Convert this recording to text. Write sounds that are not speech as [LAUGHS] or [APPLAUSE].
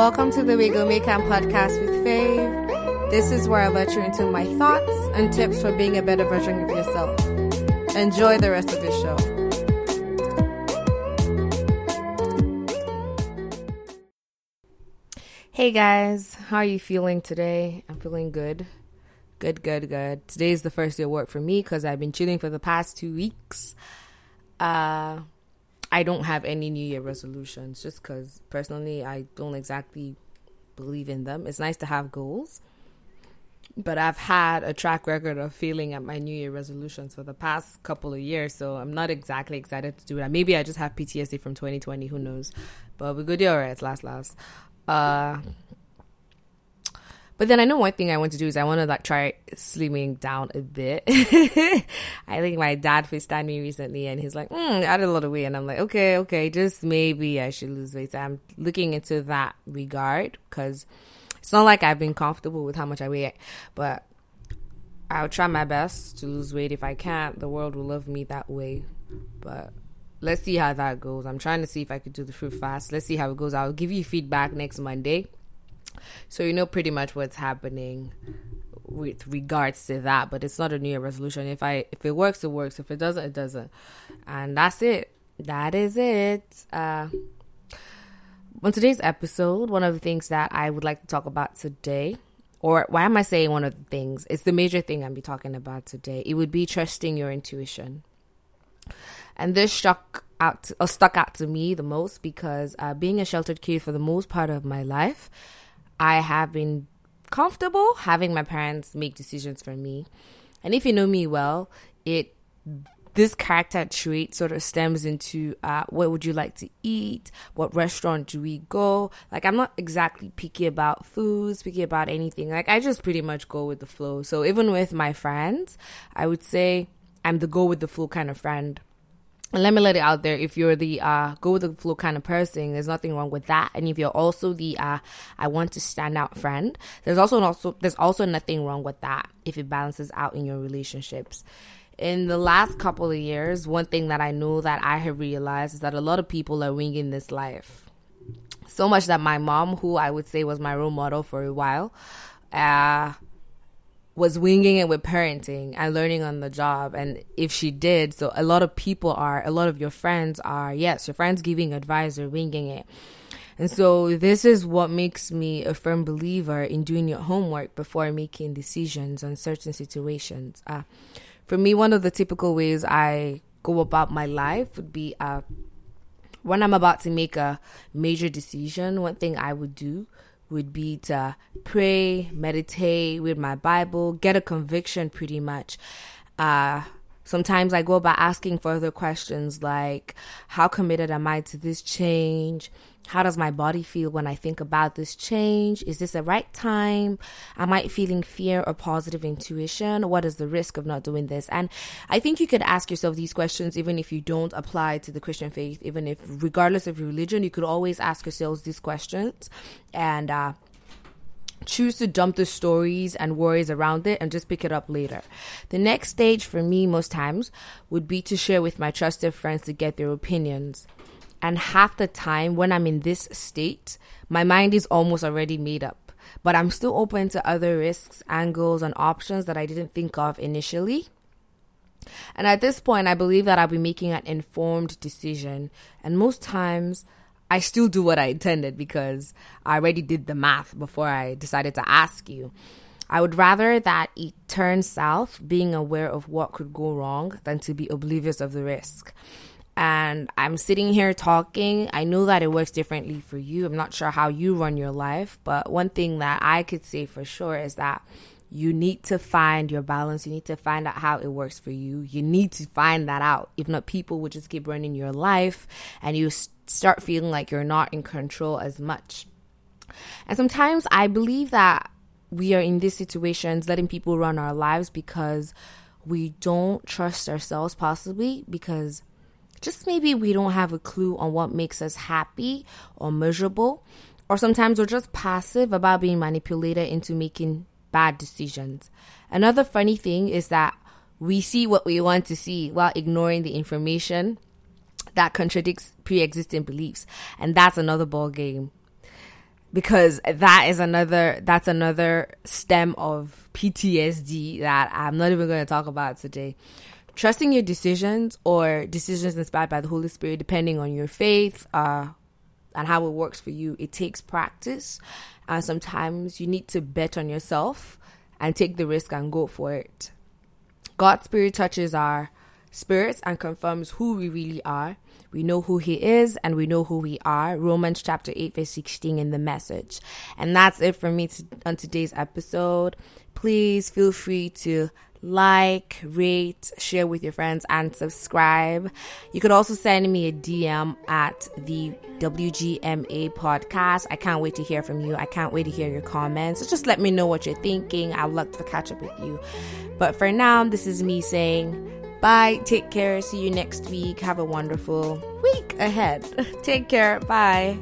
Welcome to the We Go Make Am podcast with Fave. This is where I let you into my thoughts and tips for being a better version of yourself. Enjoy the rest of the show. Hey guys, how are you feeling today? I'm feeling good. Good, good, good. Today is the first day of work for me because I've been chilling for the past two weeks. Uh, I don't have any New Year resolutions just because personally I don't exactly believe in them. It's nice to have goals, but I've had a track record of failing at my New Year resolutions for the past couple of years, so I'm not exactly excited to do that. Maybe I just have PTSD from 2020, who knows? But we're good, alright, last, last. Uh, but then I know one thing I want to do is I want to like try slimming down a bit. [LAUGHS] I think my dad FaceTimed me recently and he's like, mm, add a lot of weight. And I'm like, okay, okay, just maybe I should lose weight. So I'm looking into that regard because it's not like I've been comfortable with how much I weigh, but I'll try my best to lose weight. If I can't, the world will love me that way. But let's see how that goes. I'm trying to see if I could do the fruit fast. Let's see how it goes. I'll give you feedback next Monday so you know pretty much what's happening with regards to that, but it's not a new year resolution. If I if it works, it works. If it doesn't, it doesn't. And that's it. That is it. Uh on today's episode, one of the things that I would like to talk about today, or why am I saying one of the things? It's the major thing I'm be talking about today. It would be trusting your intuition. And this struck out or stuck out to me the most because uh, being a sheltered kid for the most part of my life, I have been comfortable having my parents make decisions for me. And if you know me well, it this character trait sort of stems into uh, what would you like to eat? What restaurant do we go? Like, I'm not exactly picky about foods, picky about anything. Like, I just pretty much go with the flow. So, even with my friends, I would say I'm the go with the flow kind of friend. Let me let it out there. If you're the uh, go with the flow kind of person, there's nothing wrong with that. And if you're also the uh, I want to stand out friend, there's also also there's also nothing wrong with that if it balances out in your relationships. In the last couple of years, one thing that I know that I have realized is that a lot of people are winging this life. So much that my mom, who I would say was my role model for a while, uh, was winging it with parenting and learning on the job. And if she did, so a lot of people are, a lot of your friends are, yes, your friends giving advice or winging it. And so this is what makes me a firm believer in doing your homework before making decisions on certain situations. Uh, for me, one of the typical ways I go about my life would be uh, when I'm about to make a major decision, one thing I would do would be to pray, meditate, read my Bible, get a conviction pretty much. Uh, sometimes I go about asking further questions like, how committed am I to this change? How does my body feel when I think about this change? Is this the right time? Am I feeling fear or positive intuition? What is the risk of not doing this? And I think you could ask yourself these questions even if you don't apply to the Christian faith, even if, regardless of your religion, you could always ask yourselves these questions and, uh, choose to dump the stories and worries around it and just pick it up later. The next stage for me, most times, would be to share with my trusted friends to get their opinions. And half the time when I'm in this state, my mind is almost already made up. But I'm still open to other risks, angles, and options that I didn't think of initially. And at this point, I believe that I'll be making an informed decision. And most times, I still do what I intended because I already did the math before I decided to ask you. I would rather that it turns south, being aware of what could go wrong, than to be oblivious of the risk and I'm sitting here talking. I know that it works differently for you. I'm not sure how you run your life, but one thing that I could say for sure is that you need to find your balance. You need to find out how it works for you. You need to find that out. If not, people will just keep running your life and you start feeling like you're not in control as much. And sometimes I believe that we are in these situations letting people run our lives because we don't trust ourselves, possibly because just maybe we don't have a clue on what makes us happy or miserable. Or sometimes we're just passive about being manipulated into making bad decisions. Another funny thing is that we see what we want to see while ignoring the information that contradicts pre existing beliefs. And that's another ball game. because that is another that's another stem of PTSD that I'm not even going to talk about today. Trusting your decisions or decisions inspired by the Holy Spirit, depending on your faith uh, and how it works for you, it takes practice. And sometimes you need to bet on yourself and take the risk and go for it. God's Spirit touches our spirits and confirms who we really are. We know who he is and we know who we are. Romans chapter 8 verse 16 in the message. And that's it for me to, on today's episode. Please feel free to like, rate, share with your friends, and subscribe. You could also send me a DM at the WGMA podcast. I can't wait to hear from you. I can't wait to hear your comments. So just let me know what you're thinking. I'd love to catch up with you. But for now, this is me saying bye. Take care. See you next week. Have a wonderful week ahead. [LAUGHS] Take care. Bye.